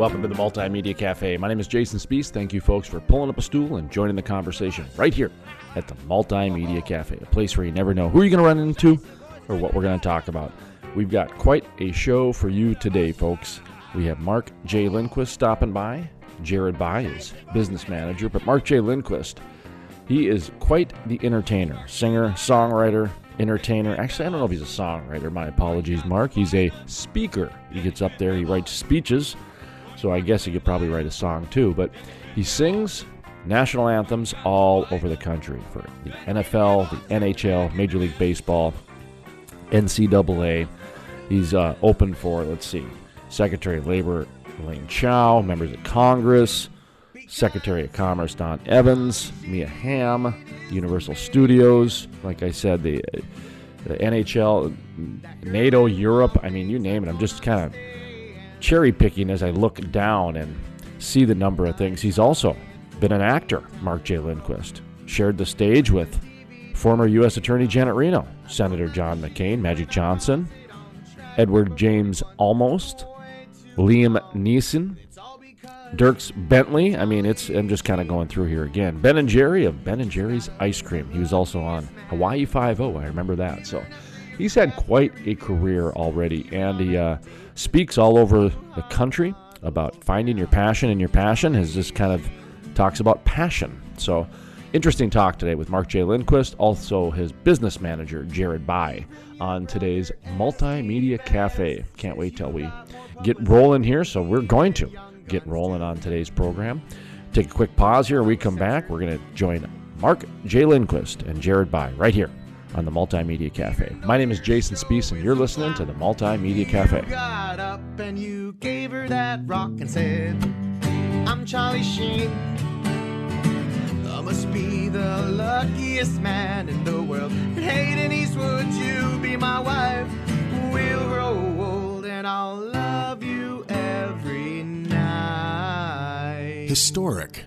Welcome to the Multimedia Cafe. My name is Jason Spiess. Thank you, folks, for pulling up a stool and joining the conversation right here at the Multimedia Cafe, a place where you never know who you're going to run into or what we're going to talk about. We've got quite a show for you today, folks. We have Mark J. Lindquist stopping by. Jared By is business manager, but Mark J. Lindquist, he is quite the entertainer, singer, songwriter, entertainer. Actually, I don't know if he's a songwriter. My apologies, Mark. He's a speaker. He gets up there, he writes speeches so I guess he could probably write a song too. But he sings national anthems all over the country for the NFL, the NHL, Major League Baseball, NCAA. He's uh, open for, let's see, Secretary of Labor Elaine Chao, members of Congress, Secretary of Commerce Don Evans, Mia Hamm, Universal Studios, like I said, the, the NHL, NATO, Europe. I mean, you name it. I'm just kind of cherry picking as I look down and see the number of things. He's also been an actor, Mark J. Lindquist. Shared the stage with former U.S. Attorney Janet Reno, Senator John McCain, Magic Johnson, Edward James Olmos, Liam Neeson, Dierks Bentley. I mean, it's I'm just kind of going through here again. Ben and Jerry of Ben and Jerry's Ice Cream. He was also on Hawaii Five O. I remember that. So he's had quite a career already, and he uh, speaks all over the country about finding your passion, and your passion has just kind of talks about passion. So, interesting talk today with Mark J. Lindquist, also his business manager, Jared By, on today's Multimedia Cafe. Can't wait till we get rolling here. So, we're going to get rolling on today's program. Take a quick pause here. we come back, we're going to join Mark J. Lindquist and Jared By right here on the Multimedia Cafe. My name is Jason Spiess, and you're listening to the Multimedia Cafe. Got up and you gave her that rock and said, I'm Charlie Sheen. I must be the luckiest man in the world. And Hayden Eastwood, you be my wife. We'll grow old and I'll love you every night. Historic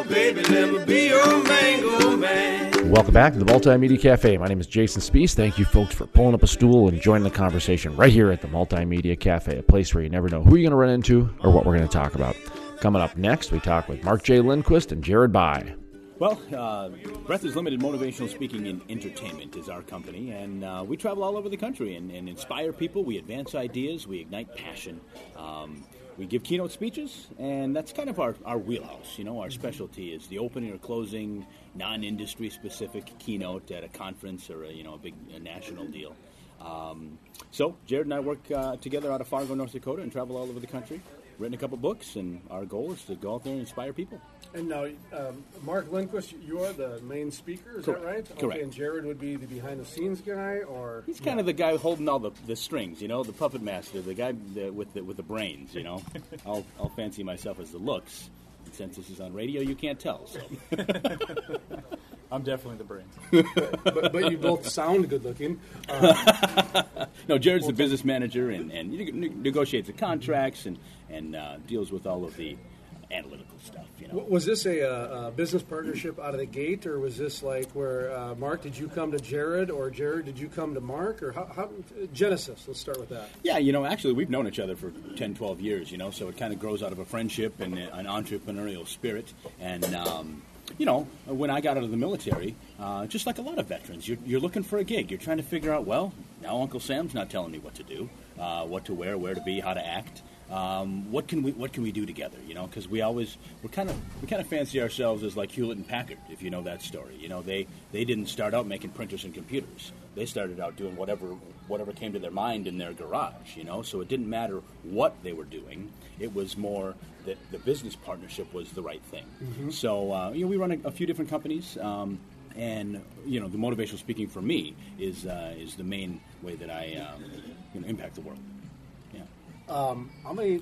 my baby, let me be your mango man. Welcome back to the Multimedia Cafe. My name is Jason Spiess. Thank you, folks, for pulling up a stool and joining the conversation right here at the Multimedia Cafe, a place where you never know who you're going to run into or what we're going to talk about. Coming up next, we talk with Mark J. Lindquist and Jared By. Well, uh, Breath is Limited Motivational Speaking and Entertainment is our company, and uh, we travel all over the country and, and, inspire people. We advance ideas, we ignite passion. Um, we give keynote speeches, and that's kind of our, our wheelhouse. You know, our specialty is the opening or closing, non-industry specific keynote at a conference or a, you know a big a national deal. Um, so Jared and I work uh, together out of Fargo, North Dakota, and travel all over the country. Written a couple books, and our goal is to go out there and inspire people. And now, um, Mark Lindquist, you are the main speaker, is Correct. that right? Correct. Okay, and Jared would be the behind-the-scenes guy, or He's kind of the guy holding all the, the strings, you know, the puppet master, the guy the, with the with the brains, you know. I'll I'll fancy myself as the looks. And since this is on radio, you can't tell. So I'm definitely the brains. but, but you both sound good-looking. Uh, no, Jared's the business manager and and ne- negotiates the contracts and and uh, deals with all of the analytical stuff. You know. was this a, a business partnership out of the gate, or was this like where uh, Mark? Did you come to Jared, or Jared? Did you come to Mark, or how, how Genesis? Let's start with that. Yeah, you know, actually, we've known each other for 10, 12 years, you know, so it kind of grows out of a friendship and an entrepreneurial spirit. And, um, you know, when I got out of the military, uh, just like a lot of veterans, you're, you're looking for a gig. You're trying to figure out, well, now Uncle Sam's not telling me what to do, uh, what to wear, where to be, how to act. Um, what can we what can we do together? You know, because we always we're kind of we kind of fancy ourselves as like Hewlett and Packard, if you know that story. You know, they they didn't start out making printers and computers. They started out doing whatever whatever came to their mind in their garage. You know, so it didn't matter what they were doing. It was more that the business partnership was the right thing. So uh, you know, we run a, a few different companies. Um, and you know, the motivational speaking for me is uh, is the main way that I um, you know, impact the world. Yeah. How many?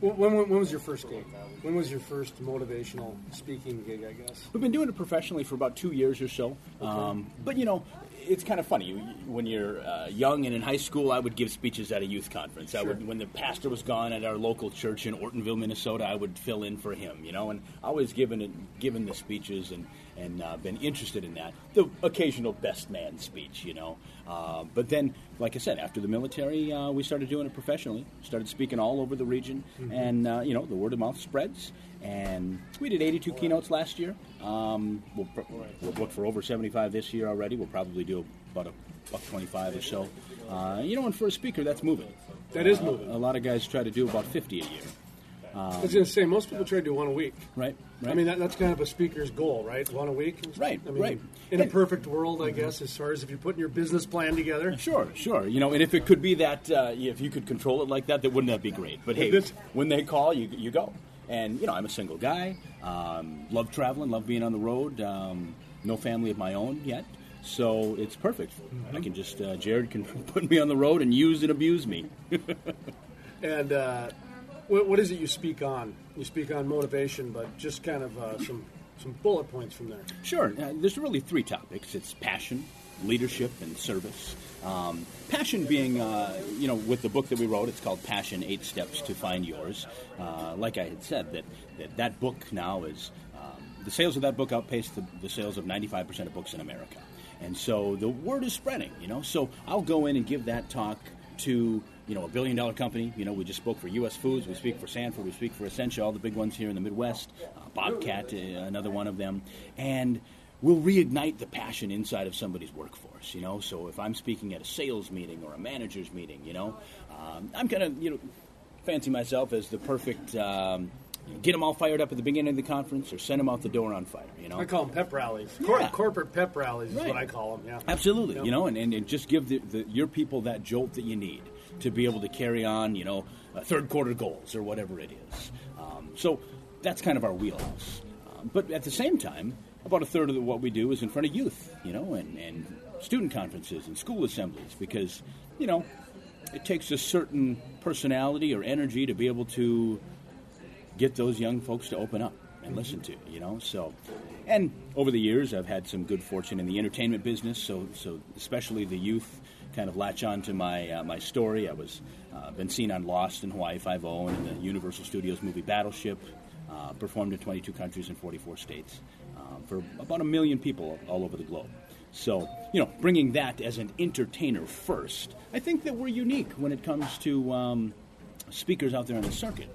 When, when, when was your first gig? When was your first motivational speaking gig? I guess. We've been doing it professionally for about two years or so. Um, but you know, it's kind of funny when you're uh, young and in high school. I would give speeches at a youth conference. I would, when the pastor was gone at our local church in Ortonville, Minnesota, I would fill in for him. You know, and I was given it, given the speeches and and uh, been interested in that. The occasional best man speech, you know. Uh, but then, like I said, after the military, uh, we started doing it professionally. Started speaking all over the region, and uh, you know, the word of mouth spreads. And we did 82 keynotes last year. Um, we'll, pr- we'll book for over 75 this year already. We'll probably do about a buck 25 or so. Uh, you know, and for a speaker, that's moving. That is Uh, moving. A lot of guys try to do about 50 a year. I was going to say most people try to do one a week. Right, right. I mean, that, that's kind of a speaker's goal, right? One a week. Right, I mean, right. In a perfect world, I guess, as far as if you're putting your business plan together. Sure, sure. You know, and if it could be that, uh, if you could control it like that, then wouldn't that be great? But hey, when they call, you you go. And you know, I'm a single guy. Um, love traveling, love being on the road. Um, no family of my own yet, so it's perfect. I can just uh, Jared can put me on the road and use and abuse me. And uh, what, what is it you speak on? You speak on motivation, but just kind of uh, some some bullet points from there. Sure. Uh, there's really three topics. It's passion, leadership, and service. Um, passion being, uh, you know, with the book that we wrote, it's called Passion: Eight Steps to Find Yours. Uh, like I had said, that that, that book now is um, the sales of that book outpaced the, the sales of 95% of books in America, and so the word is spreading. You know, so I'll go in and give that talk to you know a billion dollar company. You know, we just spoke for U.S. Foods, we speak for Sanford, we speak for Essentia, all the big ones here in the Midwest. Uh, Bobcat, uh, another one of them, and we'll reignite the passion inside of somebody's workforce. You know, so if I'm speaking at a sales meeting or a manager's meeting, you know, um, I'm kind of you know fancy myself as the perfect. Um, Get them all fired up at the beginning of the conference, or send them out the door on fire. You know, I call them pep rallies. Cor- Yeah. corporate pep rallies is Right. what I call them. Yeah. Absolutely, you know, and, and, and just give the, the, your people that jolt that you need to be able to carry on, you know, uh, third quarter goals or whatever it is. Um, so that's kind of our wheelhouse. Um, but at the same time, about a third of the, what we do is in front of youth, you know, and, and student conferences and school assemblies because, you know, it takes a certain personality or energy to be able to get those young folks to open up and listen to, you know. So, and over the years, I've had some good fortune in the entertainment business. So, so especially the youth kind of latch on to my uh, my story. I was uh, been seen on Lost in Hawaii Five O and in the Universal Studios movie Battleship. Uh, performed in 22 countries and 44 states um, for about a million people all over the globe. So, you know, bringing that as an entertainer first, I think that we're unique when it comes to um, speakers out there on the circuit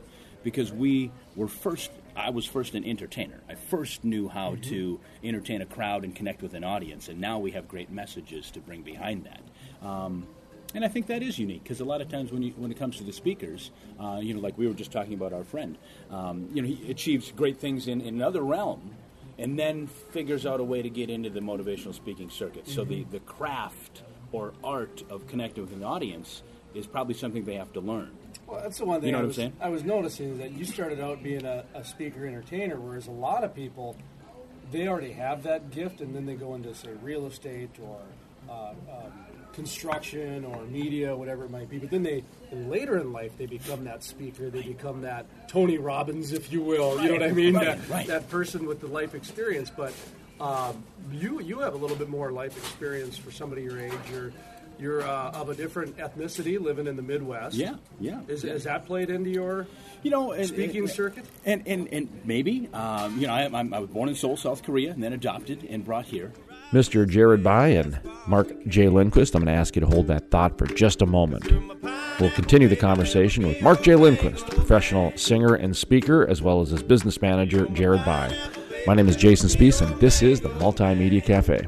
because we were first I was first an entertainer. I first knew how to entertain a crowd and connect with an audience, and now we have great messages to bring behind that. Um, and I think that is unique because a lot of times when you, when it comes to the speakers, uh, you know, like we were just talking about our friend, um, you know, he achieves great things in, in another realm, and then figures out a way to get into the motivational speaking circuit. So the, the craft or art of connecting with an audience is probably something they have to learn. Well, that's the one thing You know I what I'm was saying? I was noticing is that you started out being a, a speaker entertainer, whereas a lot of people they already have that gift, and then they go into say real estate or uh, um, construction or media, whatever it might be. But then they and later in life they become that speaker, they become that Tony Robbins, if you will. You know what I mean? Right, that, right. that person with the life experience, but. Um, you you have a little bit more life experience for somebody your age. You're you're uh, of a different ethnicity, living in the Midwest. Yeah, yeah. Is, has that played into your You know, and, speaking and, circuit? and and, and maybe um, you know I, I'm, I was born in Seoul, South Korea, and then adopted and brought here. Mr. Jared By and Mark J. Lindquist. I'm going to ask you to hold that thought for just a moment. We'll continue the conversation with Mark J. Lindquist, professional singer and speaker, as well as his business manager, Jared By. My name is Jason Spiess, and this is the Multimedia Cafe.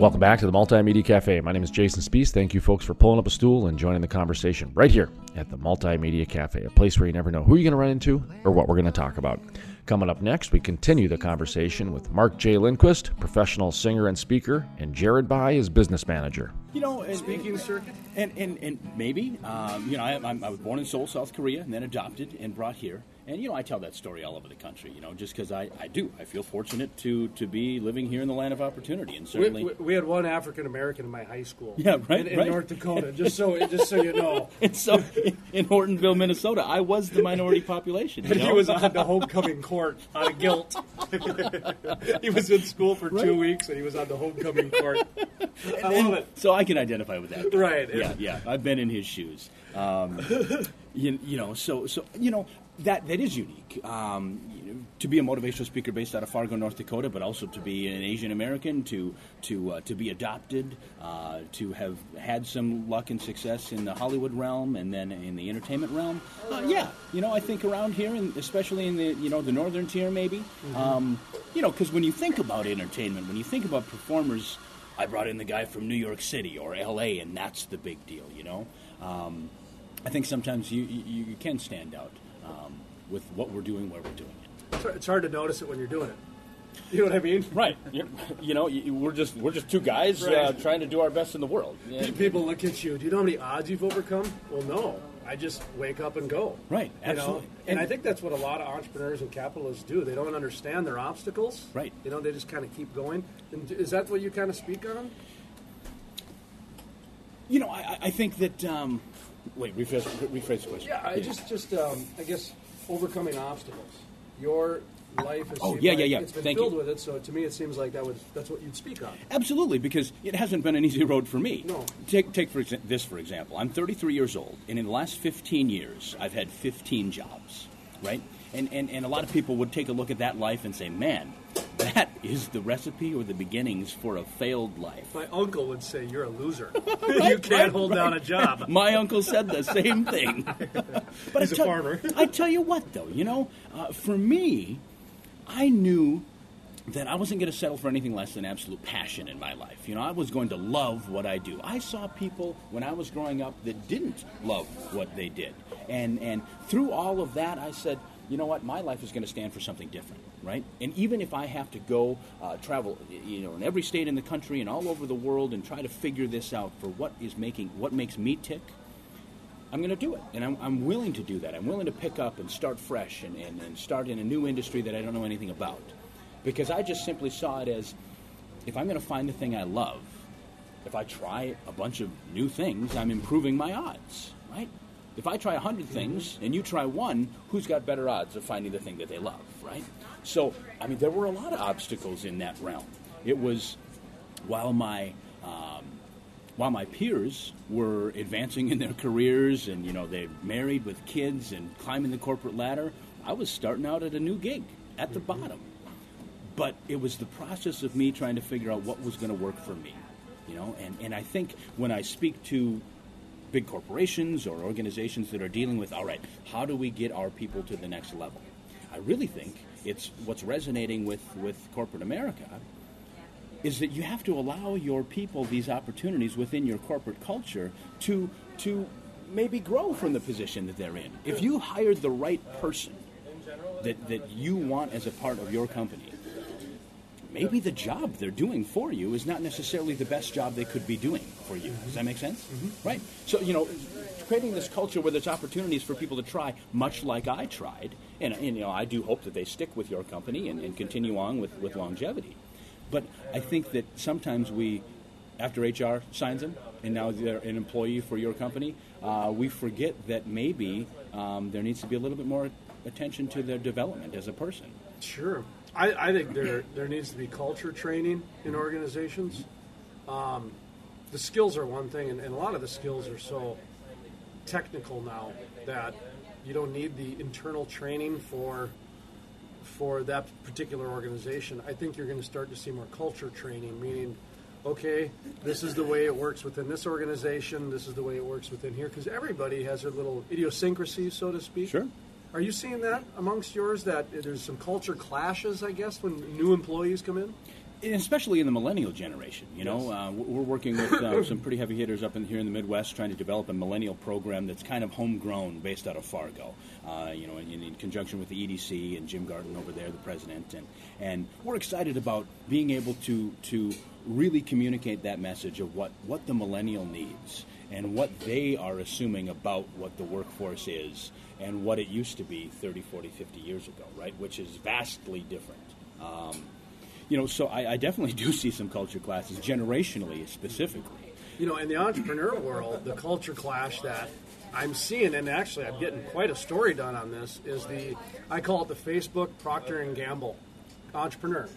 Welcome back to the Multimedia Cafe. My name is Jason Spiess. Thank you, folks, for pulling up a stool and joining the conversation right here at the Multimedia Cafe, a place where you never know who you're going to run into or what we're going to talk about. Coming up next, we continue the conversation with Mark J. Lindquist, professional singer and speaker, and Jared Bai, his business manager. You know, and, Speaking circuit? and and, and maybe um, you know I, I'm- I was born in Seoul, South Korea, and then adopted and brought here. And you know I tell that story all over the country. You know, just because I, I do, I feel fortunate to to be living here in the land of opportunity, and certainly. we, we had one African American in my high school. Yeah, right, In, in right. North Dakota, just so just so you know. and so in Ortonville, Minnesota, I was the minority population. you And he was on the homecoming court out of guilt. he was in school for two weeks, and he was on the homecoming court. I love it. So I can identify with that. Right. Yeah, yeah. I've been in his shoes. Um, you, you know, so so you know that that is unique. Um, you know, to be a motivational speaker based out of Fargo, North Dakota, but also to be an Asian American, to to uh, to be adopted, uh, to have had some luck and success in the Hollywood realm and then in the entertainment realm. Uh, yeah, you know, I think around here, and especially in the you know the northern tier, maybe. Um, you know, because when you think about entertainment, when you think about performers. I brought in the guy from New York City or L.A. and that's the big deal, you know. Um, I think sometimes you, you, you can stand out um, with what we're doing, where we're doing it. It's hard- to notice it when you're doing it. You know what I mean? Right. You, you know, you, we're just we're just two guys uh, trying to do our best in the world. Yeah. People look at you. Do you know how many odds you've overcome? Well, no. I just wake up and go. Right, You know? absolutely. And, And- I think that's what a lot of entrepreneurs and capitalists do. They don't understand their obstacles. Right. You know, they just kind of keep going. And is that what you kind of speak on? You know, I, I think that. Um, wait, rephrase, rephrase the question. Yeah, I just, just um, I guess, overcoming obstacles. Your life has Oh, yeah, yeah, yeah. It's been Thank filled you. with it, so to me it seems like that would that's what you'd speak on. Absolutely, because it hasn't been an easy road for me. No. Take, take for exa- this, for example. I'm 33 years old, and in the last 15 years, I've had 15 jobs, right? And, and, and a lot of people would take a look at that life and say, man, that is the recipe or the beginnings for a failed life. My uncle would say you're a loser. you can't right, hold right. down a job. My uncle said the same thing. but He's I a tell- farmer. I tell you what, though, you know, uh, for me, I knew that I wasn't going to settle for anything less than absolute passion in my life. You know, I was going to love what I do. I saw people when I was growing up that didn't love what they did, and and through all of that, I said, you know what, my life is going to stand for something different, right? And even if I have to go uh, travel, you know, in every state in the country and all over the world and try to figure this out for what is making what makes me tick, I'm going to do it. And I'm, I'm willing to do that. I'm willing to pick up and start fresh and, and, and start in a new industry that I don't know anything about. Because I just simply saw it as if I'm going to find the thing I love, if I try a bunch of new things, I'm improving my odds, right? If I try a 100 things and you try one, who's got better odds of finding the thing that they love, right? So, I mean, there were a lot of obstacles in that realm. It was while my um, while my peers were advancing in their careers and you know they married with kids and climbing the corporate ladder, I was starting out at a new gig at the bottom. But it was the process of me trying to figure out what was going to work for me, you know. And and I think when I speak to big corporations or organizations that are dealing with, all right, how do we get our people to the next level? I really think it's what's resonating with, with corporate America is that you have to allow your people these opportunities within your corporate culture to to maybe grow from the position that they're in. If you hired the right person that, that you want as a part of your company, maybe the job they're doing for you is not necessarily the best job they could be doing for you. Does that make sense? Right. So, you know, creating this culture where there's opportunities for people to try, much like I tried, and, and you know, I do hope that they stick with your company and, and continue on with, with longevity. But I think that sometimes we, after HR signs them, and now they're an employee for your company, uh, we forget that maybe um, there needs to be a little bit more attention to their development as a person. Sure. I, I think there there needs to be culture training in organizations. Um, the skills are one thing, and, and a lot of the skills are so technical now that you don't need the internal training for for that particular organization. I think you're going to start to see more culture training, meaning, okay, this is the way it works within this organization. This is the way it works within here, because everybody has their little idiosyncrasies, so to speak. Sure. Are you seeing that amongst yours? That there's some culture clashes, I guess, when new employees come in. Especially in the millennial generation. You know, Yes. uh, we're working with uh, some pretty heavy hitters up in here in the Midwest, trying to develop a millennial program that's kind of homegrown, based out of Fargo. Uh, you know, in, in conjunction with the EDC and Jim Gartin over there, the president, and and we're excited about being able to to really communicate that message of what what the millennial needs and what they are assuming about what the workforce is and what it used to be 30, 40, 50 years ago, right? Which is vastly different. Um, you know, so I, I definitely do see some culture classes, generationally specifically. You know, in the entrepreneur world, the culture clash that I'm seeing, and actually I'm getting quite a story done on this, is the I call it the Facebook Procter and Gamble entrepreneur.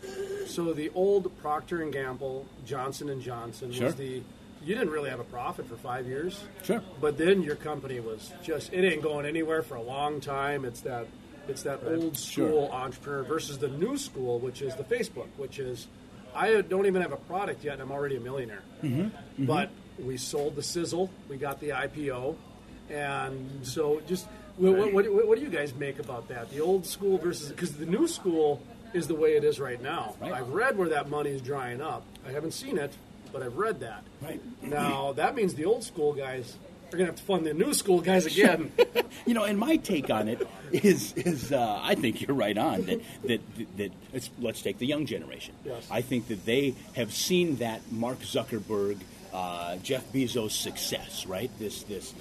So the old Procter and Gamble Johnson and Johnson Sure. was the you didn't really have a profit for five years. Sure. But then your company was just it ain't going anywhere for a long time. It's that it's that old school entrepreneur versus the new school, which is the Facebook, which is I don't even have a product yet and I'm already a millionaire. Mm-hmm. But we sold the sizzle, we got the IPO, and so just what, what, what, what do you guys make about that? The old school versus because the new school is the way it is right now. I've read where that money is drying up. I haven't seen it, but I've read that. Right. Now that means the old school guys are going to have to fund the new school guys again. you know, and my take on it is is uh, I think you're right on that that that it's, let's take the young generation. Yes. I think that they have seen that Mark Zuckerberg, uh, Jeff Bezos success, right? This this.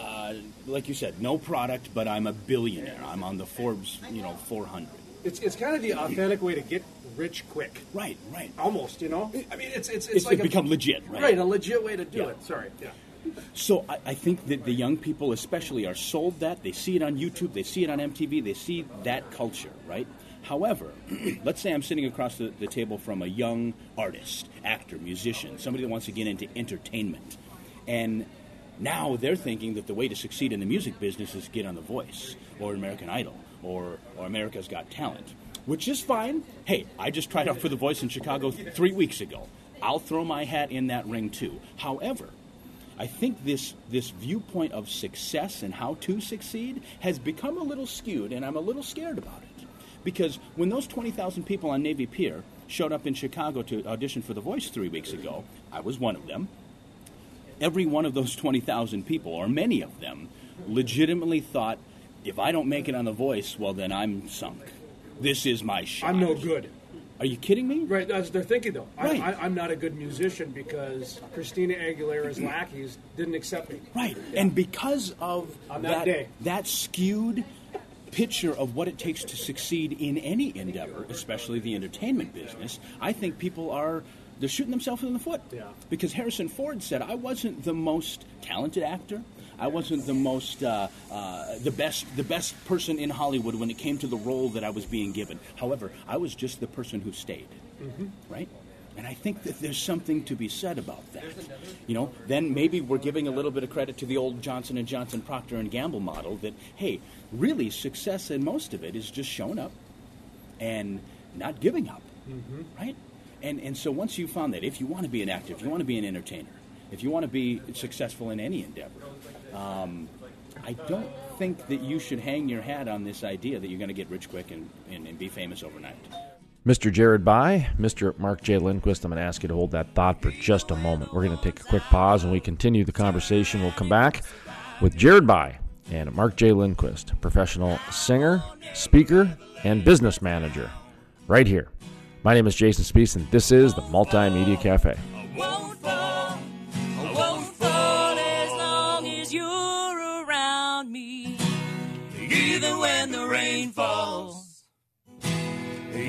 Uh, like you said, no product, but I'm a billionaire. I'm on the Forbes, you know, 400. It's it's kind of the authentic way to get rich quick. Right, right. Almost, you know. I mean, it's it's it's, It's like become a, legit, right? Right, a legit way to do Yeah. it. Sorry. Yeah. So I, I think that the young people, especially, are sold that. They see it on YouTube, they see it on MTV, they see that culture, right? However, let's say I'm sitting across the, the table from a young artist, actor, musician, somebody that wants to get into entertainment, and now they're thinking that the way to succeed in the music business is get on The Voice or American Idol or, or America's Got Talent, which is fine. Hey, I just tried out for The Voice in Chicago three weeks ago. I'll throw my hat in that ring too. However, I think this this viewpoint of success and how to succeed has become a little skewed, and I'm a little scared about it. Because when those 20,000 people on Navy Pier showed up in Chicago to audition for The Voice three weeks ago, I was one of them. Every one of those 20,000 people, or many of them, legitimately thought, if I don't make it on The Voice, well, then I'm sunk. This is my shot. I'm no good. Are you kidding me? Right, that's what they're thinking though. Right. I, I, I'm not a good musician because Christina Aguilera's lackeys didn't accept me. Right. And because of On that day. that skewed picture of what it takes to succeed in any endeavor, especially the entertainment business, I think people are they're shooting themselves in the foot. Yeah. Because Harrison Ford said, "I wasn't the most talented actor. I wasn't the most uh, uh, the best the best person in Hollywood when it came to the role that I was being given. However, I was just the person who stayed." Mm-hmm. right? And I think that there's something to be said about that. You know, then maybe we're giving a little bit of credit to the old Johnson and Johnson Procter and Gamble model that hey, really success in most of it is just showing up and not giving up, right? And and so once you found that if you want to be an actor, if you want to be an entertainer, if you want to be successful in any endeavor, um, I don't think that you should hang your hat on this idea that you're going to get rich quick and, and, and be famous overnight. Mr. Jared By, Mr. Mark J. Lindquist, I'm going to ask you to hold that thought for just a moment. We're going to take a quick pause and we continue the conversation. We'll come back with Jared By and Mark J. Lindquist, professional singer, speaker, and business manager, right here. My name is Jason Spiess, and this is the Multimedia Cafe.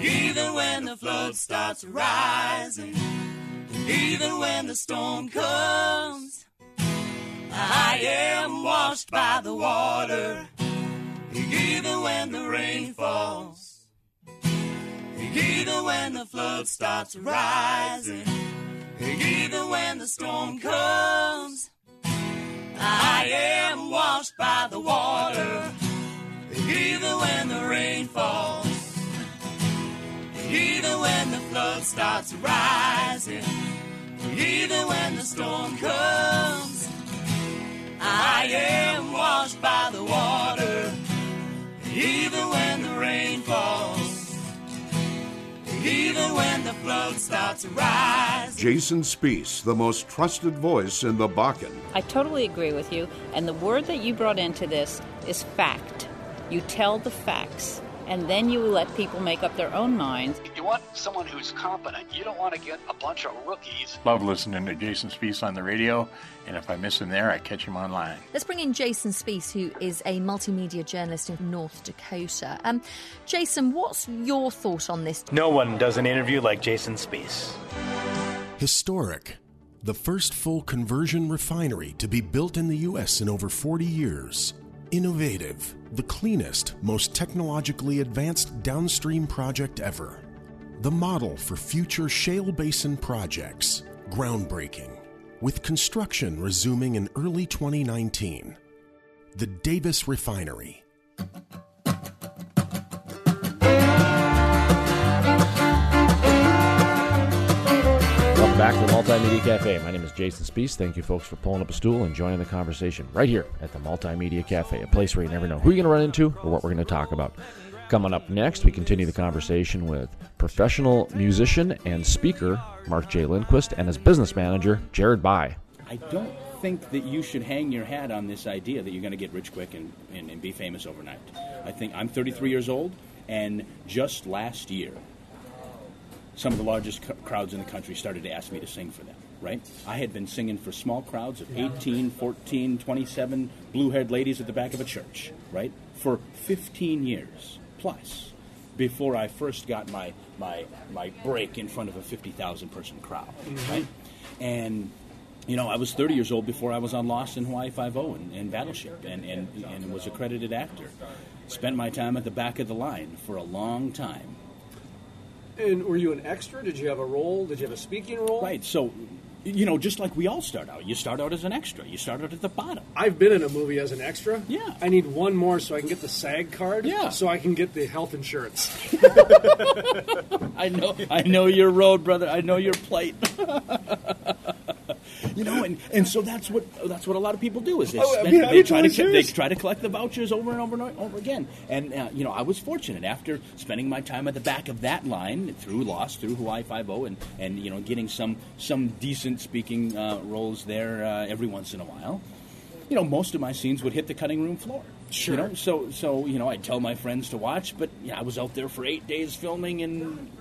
Even when the flood starts rising, even when the storm comes, I am washed by the water. Even when the rain falls, even when the flood starts rising. Even when the storm comes, I am washed by the water. Even when the rain falls, when the flood starts rising, even when the storm comes, I am washed by the water. Even when the rain falls, even when the flood starts rising. Jason Spiess, the most trusted voice in the Bakken. I totally agree with you. And the word that you brought into this is fact. You tell the facts, and then you let people make up their own minds. You want someone who's competent. You don't want to get a bunch of rookies. Love listening to Jason Spiess on the radio, and if I miss him there, I catch him online. Let's bring in Jason Spiess, who is a multimedia journalist in North Dakota. Um, Jason, what's your thought on this? No one does an interview like Jason Spiess. Historic. The first full conversion refinery to be built in the U.S. in over 40 years. Innovative. The cleanest, most technologically advanced downstream project ever. The model for future shale basin projects. Groundbreaking. With construction resuming in early 2019. The Davis Refinery. Back to the Multimedia Cafe. My name is Jason Spiess. Thank you, folks, for pulling up a stool and joining the conversation right here at the Multimedia Cafe, a place where you never know who you're going to run into or what we're going to talk about. Coming up next, we continue the conversation with professional musician and speaker Mark J. Lindquist and his business manager Jared By. I don't think that you should hang your hat on this idea that you're going to get rich quick and, and, and be famous overnight. I think I'm 33 years old, and just last year, some of the largest c- crowds in the country started to ask me to sing for them, right? I had been singing for small crowds of 18, 14, 27 blue haired ladies at the back of a church, right? For 15 years plus before I first got my, my, my break in front of a 50,000 person crowd, mm-hmm. right? And you know, I was 30 years old before I was on Lost in Hawaii Five-O oh and, and Battleship, and, and, and was a credited actor. Spent my time at the back of the line for a long time. And were you an extra? Did you have a role? Did you have a speaking role? Right. So, you know, just like we all start out, you start out as an extra. You start out at the bottom. I've been in a movie as an extra. Yeah. I need one more so I can get the SAG card. Yeah. So I can get the health insurance. I know, I know your road, brother. I know your plight. you know, and, and so that's what that's what a lot of people do is they, Oh, I mean, they try to they try to collect the vouchers over and over and over again. And uh, you know, I was fortunate after spending my time at the back of that line through Lost, through Hawaii Five O, and and you know, getting some some decent speaking uh, roles there uh, every once in a while. You know, most of my scenes would hit the cutting room floor. Sure. You know, so so you know, I'd tell my friends to watch, but yeah, I was out there for eight days filming and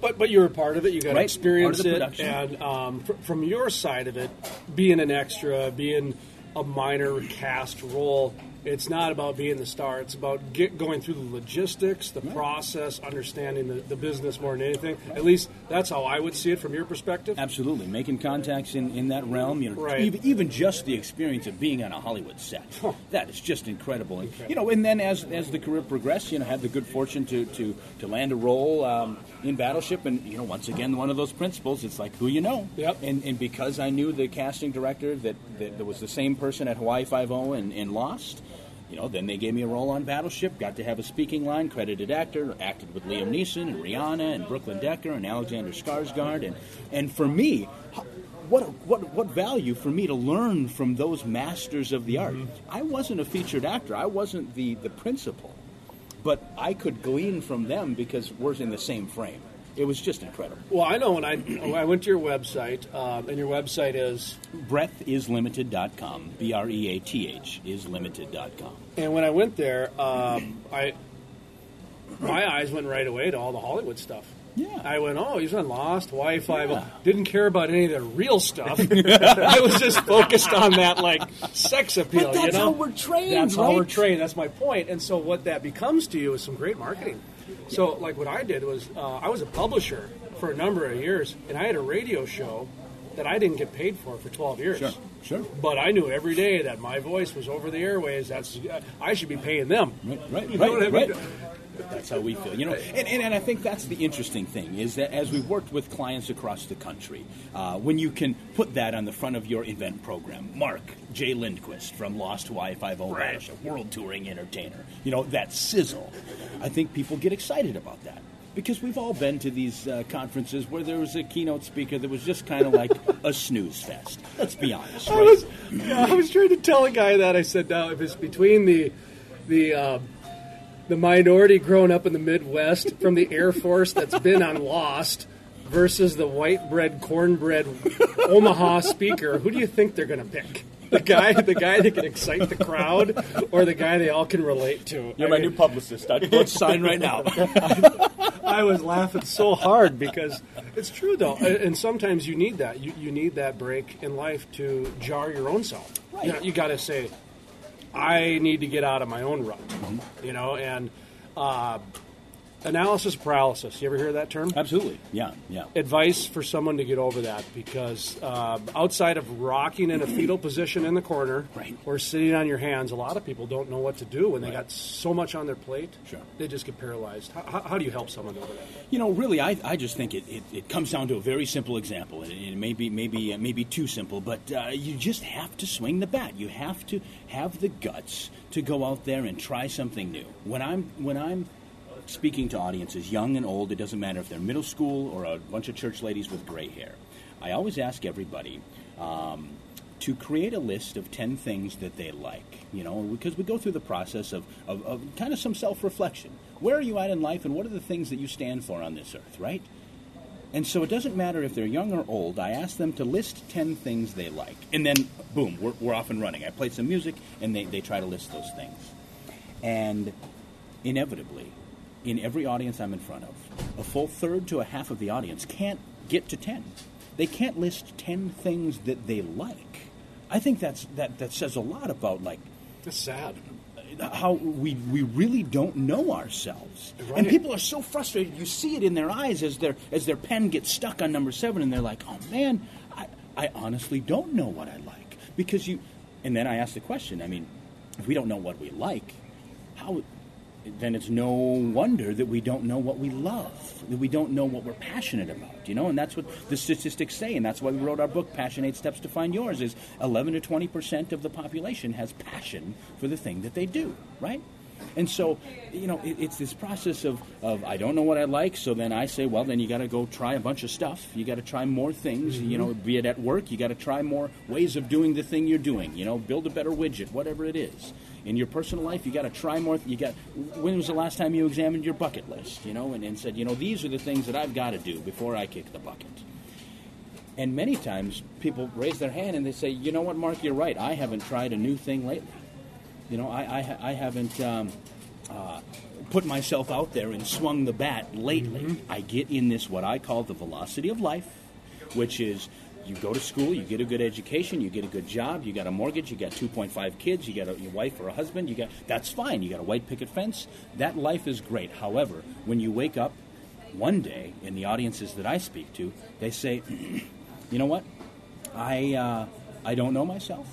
But but you were a part of it. You got to Right, experience part of the it. production. And um, fr- from your side of it, being an extra, being a minor cast role, it's not about being the star. It's about get, going through the logistics, the process, understanding the, the business more than anything. At least that's how I would see it from your perspective. Absolutely, making contacts in, in that realm. You know, Right. even, even just the experience of being on a Hollywood set, that is just incredible. And, you know, and then as as the career progressed, you know, had the good fortune to to, to land a role um, in Battleship, and you know, once again, one of those principles. It's like who you know. Yep. And and because I knew the casting director that that, that was the same person at Hawaii Five O and, and Lost. You know, then they gave me a role on Battleship. Got to have a speaking line, credited actor. Acted with Liam Neeson and Rihanna and Brooklyn Decker and Alexander Skarsgård. And and for me, what what what value for me to learn from those masters of the art. Mm-hmm. I wasn't a featured actor. I wasn't the the principal, but I could glean from them because we're in the same frame. It was just incredible. Well, I know when I when I went to your website, um, and your website is breathislimited.com. B R E A T H is limited.com. And when I went there, um, I my eyes went right away to all the Hollywood stuff. Yeah. I went, oh, he's on Lost, Wi-Fi. Yeah. Didn't care about any of the real stuff. I was just focused on that, like sex appeal. But that's you know? how we're trained, That's how we're trained. That's my point. And so what that becomes to you is some great marketing. So, like what I did was, uh, I was a publisher for a number of years, and I had a radio show that I didn't get paid for for 12 years. Sure, sure. But I knew every day that my voice was over the airways. That's I should be paying them. Right, right, You know what I right, right. That's how we feel, you know. And, and, and I think that's the interesting thing is that as we've worked with clients across the country, uh, when you can put that on the front of your event program, Mark J. Lindquist from Lost Wi-Fi a world touring entertainer, you know that sizzle. I think people get excited about that. Because we've all been to these uh, conferences where there was a keynote speaker that was just kind of like a snooze fest. Let's be honest. I was, yeah, I was trying to tell a guy that I said, now if it's between the the um, the minority growing up in the Midwest from the Air Force that's been on Lost versus the white bread, cornbread Omaha speaker, who do you think they're going to pick? The guy, the guy that can excite the crowd, or the guy they all can relate to. You're I my mean- new publicist. I'd let's sign right now. I was laughing so hard because it's true though, and and sometimes you need that. You, you need that break in life to jar your own self. Right. You, know, you got to say, I need to get out of my own rut. You know, and uh, analysis paralysis. You ever hear that term? Absolutely. Yeah, yeah. Advice for someone to get over that because uh, outside of rocking in a fetal position in the corner Right. or sitting on your hands, a lot of people don't know what to do when they got so much on their plate. Sure. They just get paralyzed. How, how, how do you help someone over that? You know, really, I, I just think it, it, it comes down to a very simple example. and it may be maybe uh, maybe too simple, but uh, you just have to swing the bat. You have to have the guts to go out there and try something new. When I'm when I'm speaking to audiences, young and old, it doesn't matter if they're middle school or a bunch of church ladies with gray hair. I always ask everybody um, to create a list of 10 things that they like, you know, because we go through the process of, of, of kind of some self reflection. Where are you at in life and what are the things that you stand for on this earth, right? And so it doesn't matter if they're young or old. I ask them to list 10 things they like. And then, boom, we're, we're off and running. I play some music and they, they try to list those things. And inevitably, in every audience I'm in front of, a full third to a half of the audience can't get to 10. They can't list 10 things that they like. I think that's, that, that says a lot about, like, That's sad. how we, we really don't know ourselves. And people are so frustrated. You see it in their eyes as their, as their pen gets stuck on number seven, and they're like, oh man, I, I honestly don't know what I like. Because you, and then I ask the question I mean, if we don't know what we like, how, then it's no wonder that we don't know what we love, that we don't know what we're passionate about, you know? And that's what the statistics say, and that's why we wrote our book, Passion Eight Steps to Find Yours, is 11 to 20% of the population has passion for the thing that they do, right? And so, you know, it, it's this process of, of I don't know what I like, so then I say, well, then you got to go try a bunch of stuff. You got to try more things. You know, be it at work, you got to try more ways of doing the thing you're doing. You know, build a better widget, whatever it is. In your personal life, you got to try more. You got. When was the last time you examined your bucket list? You know, and, and said, you know, these are the things that I've got to do before I kick the bucket. And many times people raise their hand and they say, you know what, Mark, you're right. I haven't tried a new thing lately. You know, I, I, I haven't um, uh, put myself out there and swung the bat lately. I get in this, what I call the velocity of life, which is you go to school, you get a good education, you get a good job, you got a mortgage, you got 2.5 kids, you got a your wife or a husband, you got that's fine. You got a white picket fence. That life is great. However, when you wake up one day in the audiences that I speak to, they say, "You know what? I uh, I don't know myself.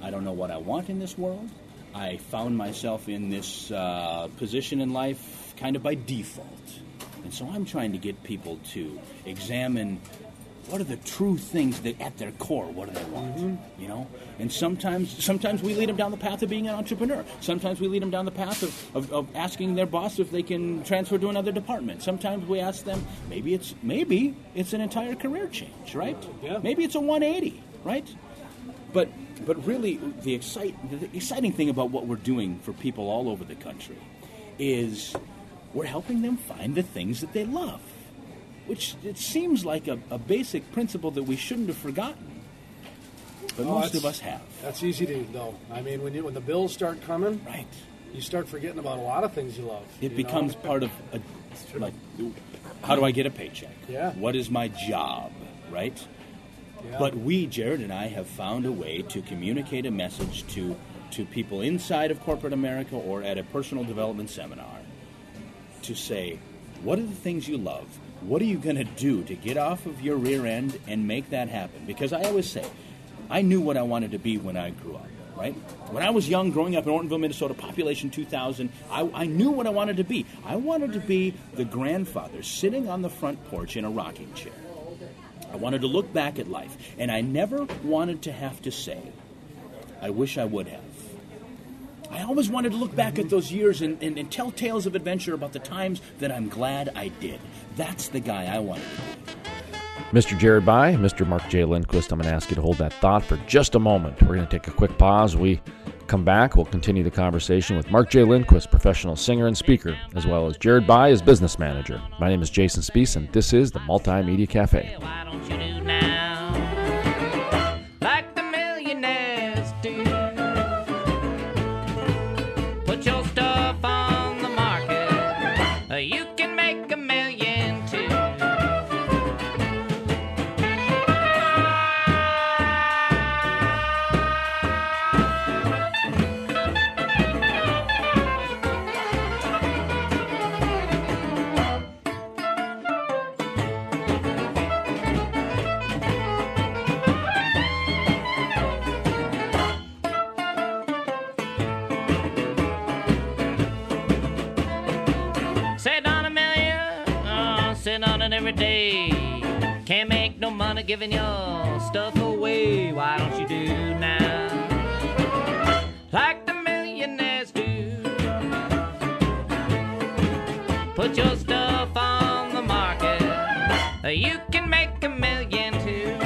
I don't know what I want in this world. I found myself in this uh, position in life kind of by default. And so I'm trying to get people to examine what are the true things that at their core, what do they want? Mm-hmm. You know? And sometimes sometimes we lead them down the path of being an entrepreneur. Sometimes we lead them down the path of, of, of asking their boss if they can transfer to another department. Sometimes we ask them, maybe it's maybe it's an entire career change, right? Yeah. Maybe it's a 180, right? But but really, the, excite, the exciting thing about what we're doing for people all over the country is we're helping them find the things that they love. Which it seems like a, a basic principle that we shouldn't have forgotten. But Oh, most of us have. That's easy to know. I mean, when you when the bills start coming, right, you start forgetting about a lot of things you love. It you becomes know? part of a, like, how do I get a paycheck? Yeah. What is my job? Right. Yeah. But we, Jared and I, have found a way to communicate a message to to people inside of corporate America or at a personal development seminar to say, what are the things you love? What are you going to do to get off of your rear end and make that happen? Because I always say, I knew what I wanted to be when I grew up, right? When I was young, growing up in Ortonville, Minnesota, population 2,000, I, I knew what I wanted to be. I wanted to be the grandfather sitting on the front porch in a rocking chair. I wanted to look back at life, and I never wanted to have to say, I wish I would have. I always wanted to look back at those years and, and, and tell tales of adventure about the times that I'm glad I did. That's the guy I wanted to be. Mr. Jared By, Mr. Mark J. Lindquist, I'm going to ask you to hold that thought for just a moment. We're going to take a quick pause. We come back. We'll continue the conversation with Mark J. Lindquist, professional singer and speaker, as well as Jared By, his business manager. My name is Jason Spiess, and this is the Multimedia Cafe. Every day. Can't make no money giving your stuff away. Why don't you do now? Like the millionaires do. Put your stuff on the market. You can make a million too.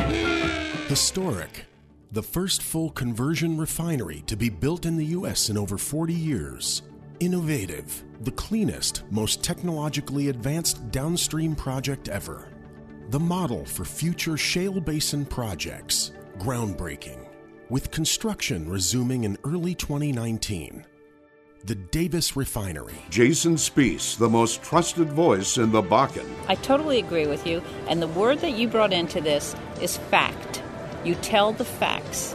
Historic. The first full conversion refinery to be built in the U.S. in over 40 years. Innovative. The cleanest, most technologically advanced downstream project ever. The model for future shale basin projects. Groundbreaking. With construction resuming in early 2019. The Davis Refinery. Jason Spiess, the most trusted voice in the Bakken. I totally agree with you. And the word that you brought into this is fact. You tell the facts,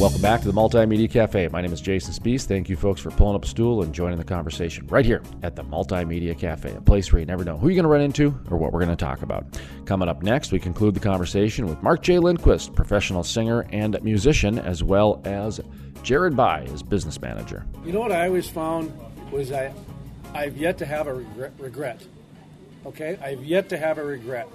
Welcome back to the Multimedia Cafe. My name is Jason Spiess. Thank you, folks, for pulling up a stool and joining the conversation right here at the Multimedia Cafe, a place where you never know who you're going to run into or what we're going to talk about. Coming up next, we conclude the conversation with Mark J. Lindquist, professional singer and musician, as well as Jared By, his business manager. You know what I always found was I, I've yet to have a regret. regret. Okay, I've yet to have a regret.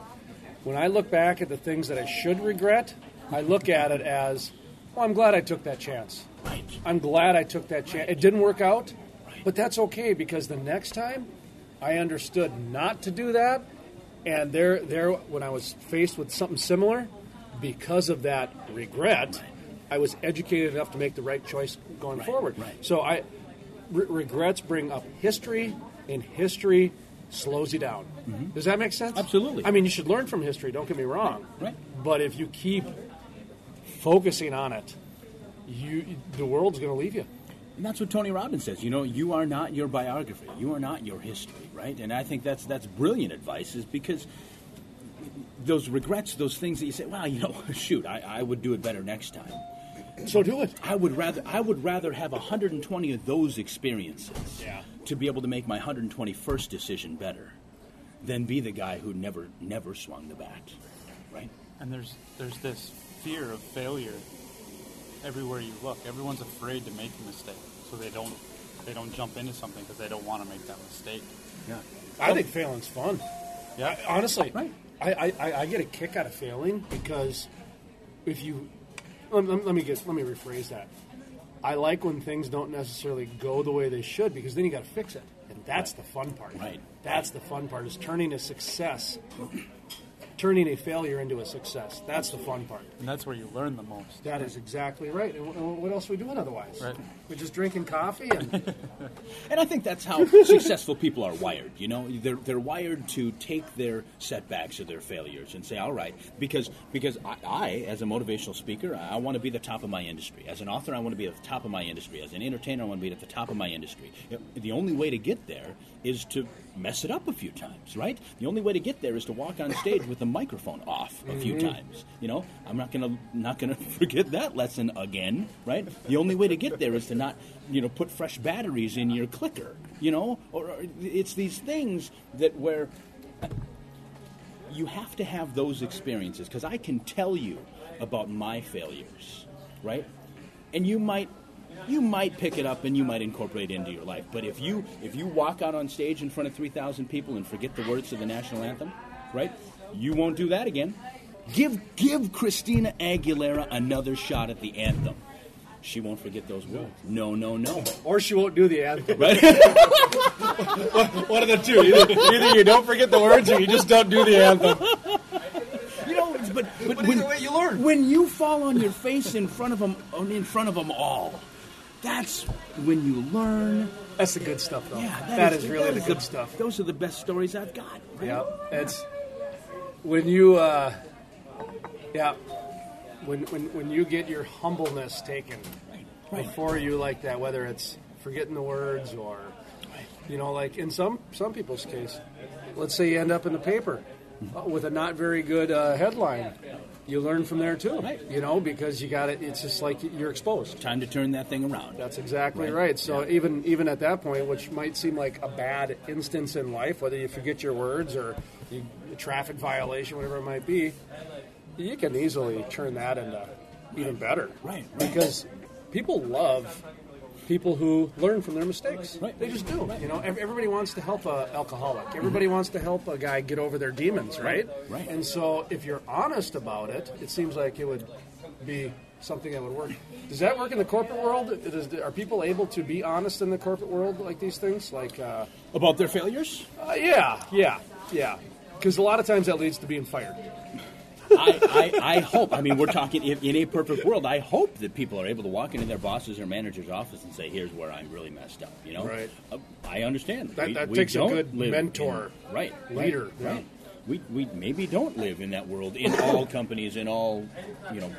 When I look back at the things that I should regret, I look at it as, well, I'm glad I took that chance. Right. I'm glad I took that chance. It didn't work out, but that's okay because the next time I understood not to do that, and there, there, when I was faced with something similar, because of that regret, I was educated enough to make the right choice going forward. So I, re- regrets bring up history, and history slows you down. Mm-hmm. Does that make sense? Absolutely. I mean, you should learn from history. Don't get me wrong. Right. But if you keep focusing on it, you the world's going to leave you. And that's what Tony Robbins says. You know, you are not your biography. You are not your history, right? And I think that's that's brilliant advice, is because those regrets, those things that you say, well, you know, shoot, I, I would do it better next time. So do it. I would rather I would rather have 120 of those experiences to be able to make my 121st decision better than be the guy who never never swung the bat, right? And there's there's this fear of failure everywhere you look. Everyone's afraid to make a mistake, so they don't they don't jump into something because they don't want to make that mistake. Yeah. I think failing's fun. Yeah. Honestly, Right. I, I, I- I get a kick out of failing because if you let, let- let me get let me rephrase that. I like when things don't necessarily go the way they should because then you got to fix it, and that's the fun part. Right. That's the fun part is turning a success, turning a failure into a success. That's the fun part. And that's where you learn the most. That is exactly right. And wh- what else are we doing otherwise? Right. We're just drinking coffee and And I think that's how successful people are wired. You know, they're they're wired to take their setbacks or their failures and say, "All right," because because I, I as a motivational speaker, I want to be the top of my industry. As an author, I want to be at the top of my industry. As an entertainer, I want to be at the top of my industry. The only way to get there is to mess it up a few times, right? The only way to get there is to walk on stage with the microphone off a few Mhm. times. You know, I'm not gonna not gonna forget that lesson again, right? The only way to get there is to not, you know, put fresh batteries in your clicker. You know, or, or it's these things that where you have to have those experiences because I can tell you about my failures, right? And you might you might pick it up and you might incorporate it into your life. But if you if you walk out on stage in front of 3,000 people and forget the words to the national anthem, right? You won't do that again. Give give Christina Aguilera another shot at the anthem. She won't forget those words. No, no, no. or she won't do the anthem. Right? One of the two. Either, either you don't forget the words or you just don't do the anthem. You know, but but, But when, way, you learn. when you fall on your face in front of them, in front of them all, that's when you learn. That's the good stuff, though. Yeah, that is, really that the good stuff. Those are the best stories I've got. Yeah, it's when you, uh, yeah, when, when when you get your humbleness taken right. before you like that, whether it's forgetting the words or, you know, like in some some people's case, let's say you end up in the paper uh, with a not very good uh, headline. You learn from there too, you know, because you got it. It's just like you're exposed. Time to turn that thing around. That's exactly Right. right. So even even at that point, which might seem like a bad instance in life, whether you forget your words or you, a traffic violation, whatever it might be, you can easily turn that into even better. Right, Because people love people who learn from their mistakes. Right. They just do. You know, everybody wants to help a alcoholic. Everybody wants to help a guy get over their demons, right? Right. And so if you're honest about it, it seems like it would be something that would work. Does that work in the corporate world? Are people able to be honest in the corporate world like these things? Like uh, About their failures? uh, yeah, yeah, yeah. Because a lot of times that leads to being fired. I, I, I hope. I mean, we're talking in a perfect world. I hope that people are able to walk into their boss's or manager's office and say, "Here's where I'm really messed up." You know, Right. Uh, I understand That- We- that we takes a good mentor, in- right? leader, right, yeah. right. We we maybe don't live in that world in all companies in all you know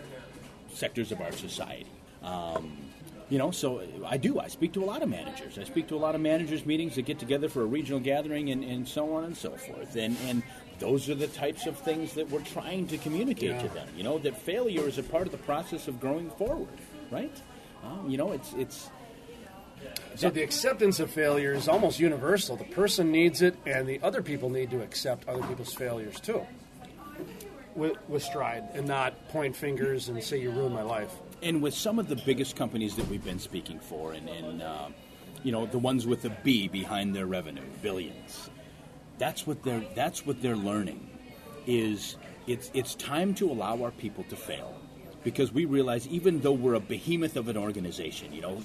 sectors of our society. Um, you know, so I do. I speak to a lot of managers. I speak to a lot of managers meetings that get together for a regional gathering and, and so on and so forth. And and those are the types of things that we're trying to communicate to them. You know, that failure is a part of the process of growing forward, right? Um, you know, it's it's So the acceptance of failure is almost universal. The person needs it, and the other people need to accept other people's failures too. With, with stride, and not point fingers and say you ruined my life. and with some of the biggest companies that we've been speaking for, and, and uh, you know the ones with the B behind their revenue, billions. That's what they're that's what they're learning. Is it's it's time to allow our people to fail, because we realize even though we're a behemoth of an organization, you know,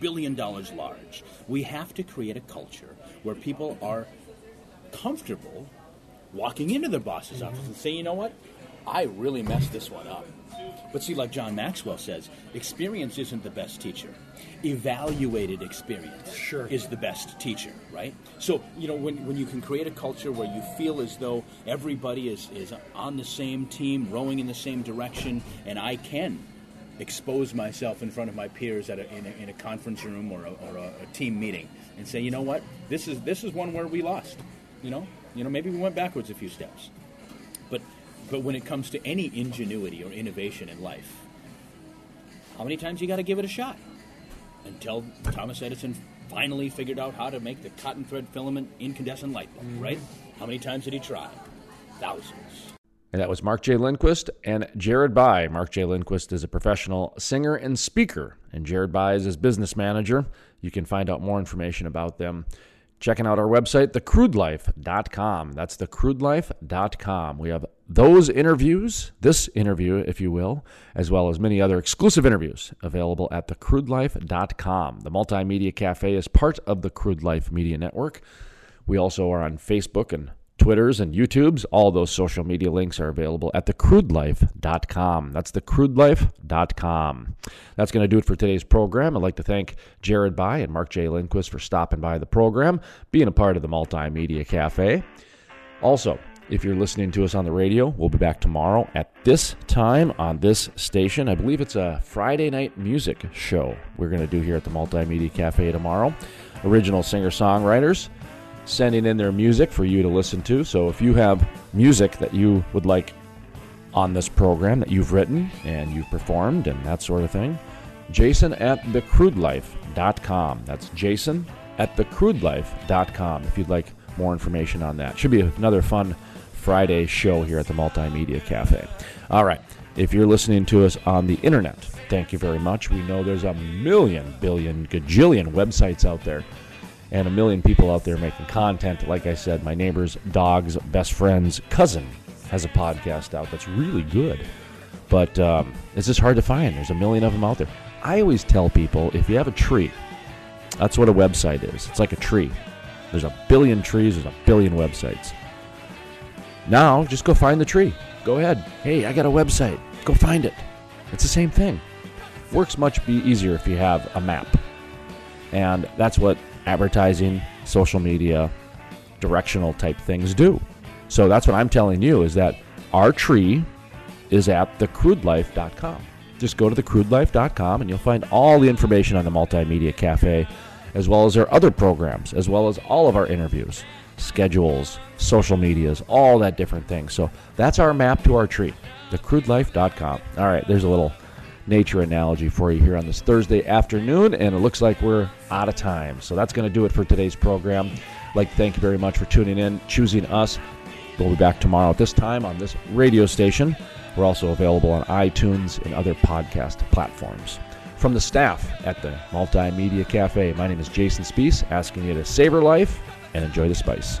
billion dollars large, we have to create a culture where people are comfortable walking into their boss's office and saying, you know what, I really messed this one up. But see, like John Maxwell says, experience isn't the best teacher. Evaluated experience Sure. is the best teacher, right? So, you know, when, when you can create a culture where you feel as though everybody is, is on the same team, rowing in the same direction, and I can expose myself in front of my peers at a, in, a, in a conference room or, a, or a, a team meeting and say, you know what, this is this is one where we lost. You know, you know, maybe we went backwards a few steps. But when it comes to any ingenuity or innovation in life, how many times you got to give it a shot until Thomas Edison finally figured out how to make the cotton thread filament incandescent light bulb, mm-hmm. right? How many times did he try? Thousands. And that was Mark J. Lindquist and Jared By. Mark J. Lindquist is a professional singer and speaker, and Jared By is his business manager. You can find out more information about them checking out our website, thecrudelife.com. That's thecrudelife.com. We have those interviews, this interview, if you will, as well as many other exclusive interviews available at thecrudelife.com. The Multimedia Cafe is part of the Crude Life Media Network. We also are on Facebook and Twitters and YouTubes. All those social media links are available at thecrudelife.com. That's thecrudelife.com. That's going to do it for today's program. I'd like to thank Jared By and Mark J. Lindquist for stopping by the program, being a part of the Multimedia Cafe. Also, if you're listening to us on the radio, we'll be back tomorrow at this time on this station. I believe it's a Friday night music show we're going to do here at the Multimedia Cafe tomorrow. Original singer songwriters sending in their music for you to listen to. So if you have music that you would like on this program that you've written and you've performed and that sort of thing, Jason at thecrudelife.com. That's Jason at thecrudelife.com if you'd like more information on that. Should be another fun Friday show here at the Multimedia Cafe. All right. If you're listening to us on the internet, thank you very much. We know there's a million, billion, gajillion websites out there and a million people out there making content. Like I said, my neighbor's dog's best friend's cousin has a podcast out that's really good. But um, it's just hard to find. There's a million of them out there. I always tell people if you have a tree, that's what a website is. It's like a tree. There's a billion trees, there's a billion websites. Now, just go find the tree. Go ahead. Hey, I got a website. Go find it. It's the same thing. Works much be easier if you have a map. And that's what advertising, social media, directional type things do. So that's what I'm telling you is that our tree is at thecrudelife.com. Just go to thecrudelife.com and you'll find all the information on the Multimedia Cafe, as well as our other programs, as well as all of our interviews, schedules, social medias, all that different things. So that's our map to our tree, thecrudelife.com. All right, there's a little nature analogy for you here on this Thursday afternoon, and it looks like we're out of time. So that's going to do it for today's program. Like thank you very much for tuning in, choosing us. We'll be back tomorrow at this time on this radio station. We're also available on iTunes and other podcast platforms. From the staff at the Multimedia Cafe, my name is Jason Spiess, asking you to savor life and enjoy the spice.